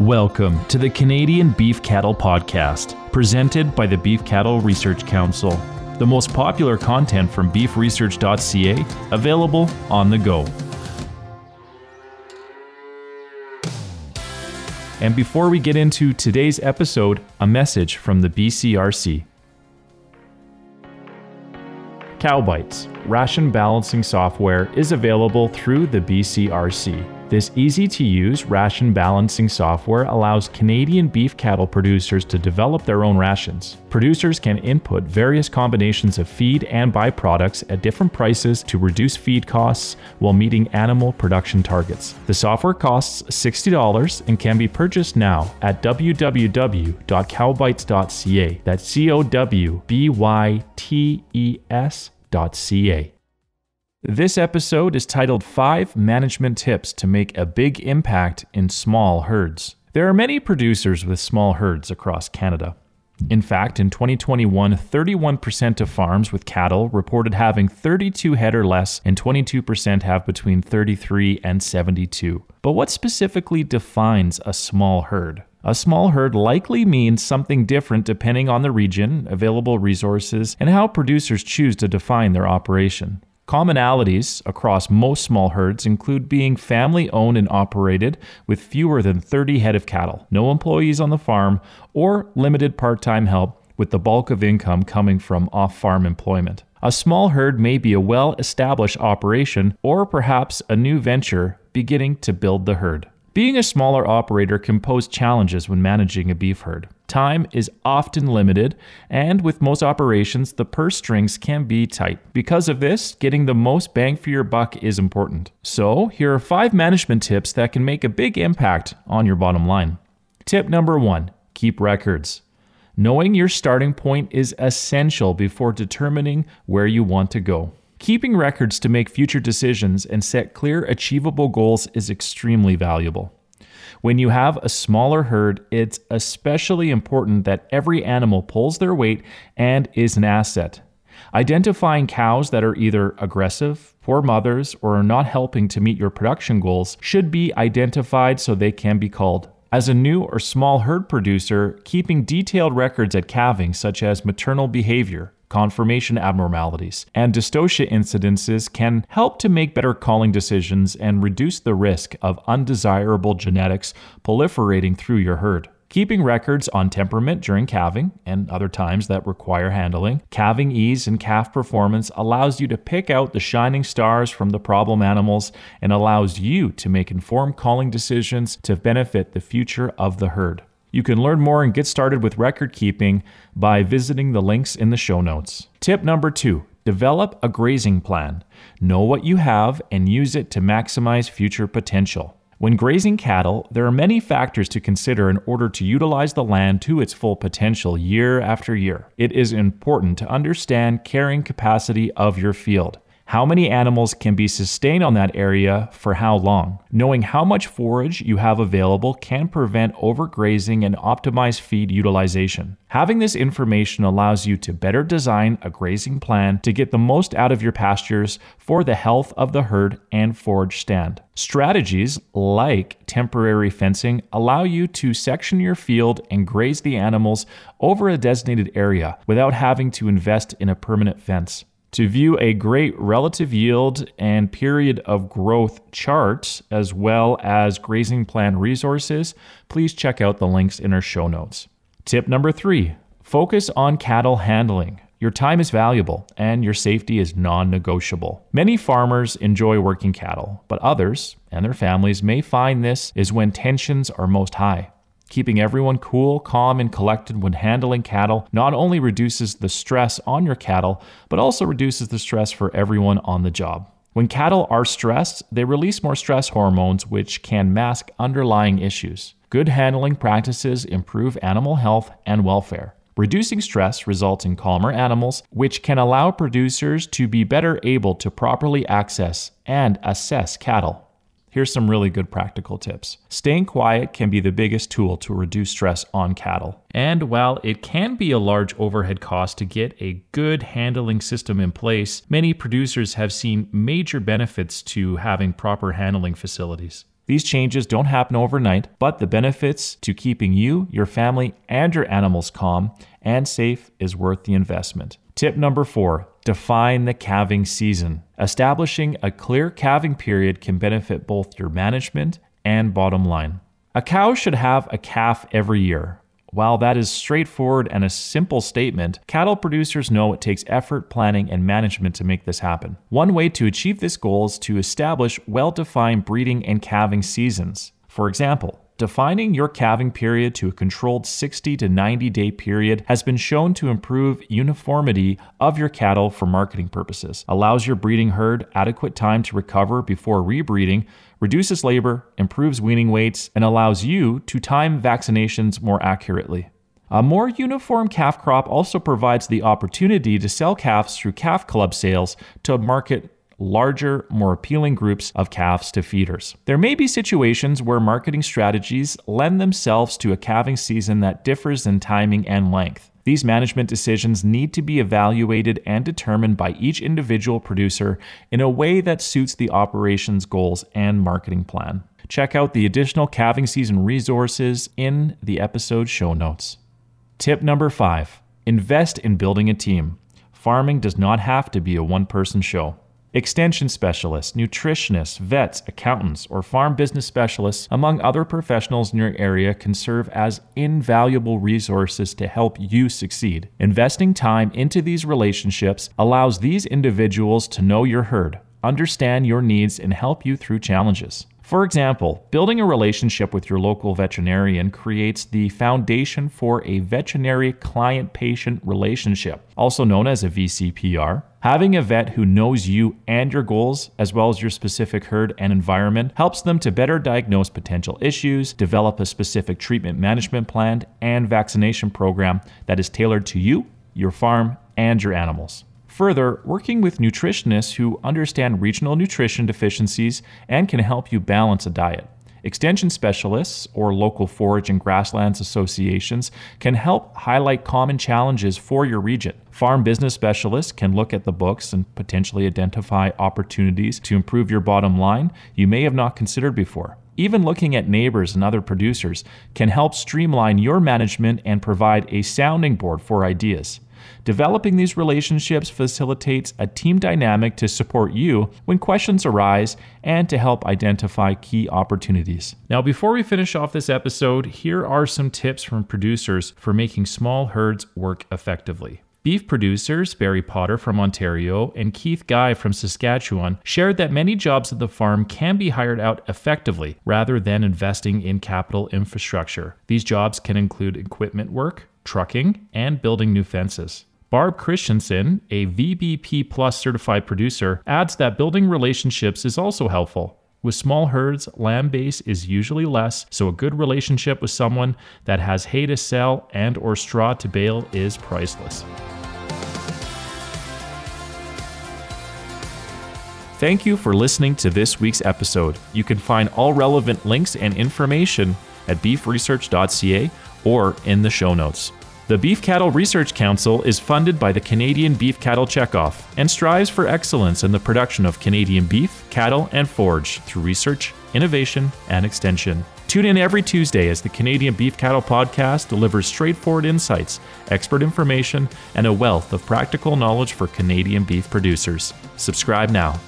Welcome to the Canadian Beef Cattle Podcast, presented by the Beef Cattle Research Council. The most popular content from beefresearch.ca, available on the go. And before we get into today's episode, a message from the BCRC. CowBytes, ration balancing software, is available through the BCRC. This easy to use ration balancing software allows Canadian beef cattle producers to develop their own rations. Producers can input various combinations of feed and byproducts at different prices to reduce feed costs while meeting animal production targets. The software costs $60 and can be purchased now at www.cowbytes.ca. That's C O W B Y T E S.ca. This episode is titled Five Management Tips to Make a Big Impact in Small Herds. There are many producers with small herds across Canada. In fact, in 2021, 31% of farms with cattle reported having 32 head or less, and 22% have between 33 and 72. But what specifically defines a small herd? A small herd likely means something different depending on the region, available resources, and how producers choose to define their operation. Commonalities across most small herds include being family owned and operated with fewer than 30 head of cattle, no employees on the farm, or limited part time help with the bulk of income coming from off farm employment. A small herd may be a well established operation or perhaps a new venture beginning to build the herd. Being a smaller operator can pose challenges when managing a beef herd. Time is often limited, and with most operations, the purse strings can be tight. Because of this, getting the most bang for your buck is important. So, here are five management tips that can make a big impact on your bottom line. Tip number one keep records. Knowing your starting point is essential before determining where you want to go. Keeping records to make future decisions and set clear, achievable goals is extremely valuable. When you have a smaller herd, it's especially important that every animal pulls their weight and is an asset. Identifying cows that are either aggressive, poor mothers, or are not helping to meet your production goals should be identified so they can be called. As a new or small herd producer, keeping detailed records at calving, such as maternal behavior, conformation abnormalities, and dystocia incidences can help to make better calling decisions and reduce the risk of undesirable genetics proliferating through your herd. Keeping records on temperament during calving and other times that require handling, calving ease and calf performance allows you to pick out the shining stars from the problem animals and allows you to make informed calling decisions to benefit the future of the herd. You can learn more and get started with record keeping by visiting the links in the show notes. Tip number two develop a grazing plan. Know what you have and use it to maximize future potential. When grazing cattle, there are many factors to consider in order to utilize the land to its full potential year after year. It is important to understand carrying capacity of your field. How many animals can be sustained on that area for how long? Knowing how much forage you have available can prevent overgrazing and optimize feed utilization. Having this information allows you to better design a grazing plan to get the most out of your pastures for the health of the herd and forage stand. Strategies like temporary fencing allow you to section your field and graze the animals over a designated area without having to invest in a permanent fence. To view a great relative yield and period of growth chart, as well as grazing plan resources, please check out the links in our show notes. Tip number three focus on cattle handling. Your time is valuable and your safety is non negotiable. Many farmers enjoy working cattle, but others and their families may find this is when tensions are most high. Keeping everyone cool, calm, and collected when handling cattle not only reduces the stress on your cattle, but also reduces the stress for everyone on the job. When cattle are stressed, they release more stress hormones, which can mask underlying issues. Good handling practices improve animal health and welfare. Reducing stress results in calmer animals, which can allow producers to be better able to properly access and assess cattle. Here's some really good practical tips. Staying quiet can be the biggest tool to reduce stress on cattle. And while it can be a large overhead cost to get a good handling system in place, many producers have seen major benefits to having proper handling facilities. These changes don't happen overnight, but the benefits to keeping you, your family, and your animals calm and safe is worth the investment. Tip number four define the calving season. Establishing a clear calving period can benefit both your management and bottom line. A cow should have a calf every year. While that is straightforward and a simple statement, cattle producers know it takes effort, planning, and management to make this happen. One way to achieve this goal is to establish well defined breeding and calving seasons. For example, Defining your calving period to a controlled 60 to 90 day period has been shown to improve uniformity of your cattle for marketing purposes, allows your breeding herd adequate time to recover before rebreeding, reduces labor, improves weaning weights, and allows you to time vaccinations more accurately. A more uniform calf crop also provides the opportunity to sell calves through calf club sales to market larger, more appealing groups of calves to feeders. There may be situations where marketing strategies lend themselves to a calving season that differs in timing and length. These management decisions need to be evaluated and determined by each individual producer in a way that suits the operation's goals and marketing plan. Check out the additional calving season resources in the episode show notes. Tip number five invest in building a team. Farming does not have to be a one person show. Extension specialists, nutritionists, vets, accountants, or farm business specialists, among other professionals in your area, can serve as invaluable resources to help you succeed. Investing time into these relationships allows these individuals to know your herd, understand your needs, and help you through challenges. For example, building a relationship with your local veterinarian creates the foundation for a veterinary client patient relationship, also known as a VCPR. Having a vet who knows you and your goals, as well as your specific herd and environment, helps them to better diagnose potential issues, develop a specific treatment management plan and vaccination program that is tailored to you, your farm, and your animals. Further, working with nutritionists who understand regional nutrition deficiencies and can help you balance a diet. Extension specialists or local forage and grasslands associations can help highlight common challenges for your region. Farm business specialists can look at the books and potentially identify opportunities to improve your bottom line you may have not considered before. Even looking at neighbors and other producers can help streamline your management and provide a sounding board for ideas. Developing these relationships facilitates a team dynamic to support you when questions arise and to help identify key opportunities. Now, before we finish off this episode, here are some tips from producers for making small herds work effectively. Beef producers Barry Potter from Ontario and Keith Guy from Saskatchewan shared that many jobs at the farm can be hired out effectively rather than investing in capital infrastructure. These jobs can include equipment work, trucking, and building new fences. Barb Christensen, a VBP Plus certified producer, adds that building relationships is also helpful. With small herds, lamb base is usually less, so a good relationship with someone that has hay to sell and or straw to bale is priceless. Thank you for listening to this week's episode. You can find all relevant links and information at beefresearch.ca or in the show notes. The Beef Cattle Research Council is funded by the Canadian Beef Cattle Checkoff and strives for excellence in the production of Canadian beef, cattle, and forage through research, innovation, and extension. Tune in every Tuesday as the Canadian Beef Cattle Podcast delivers straightforward insights, expert information, and a wealth of practical knowledge for Canadian beef producers. Subscribe now.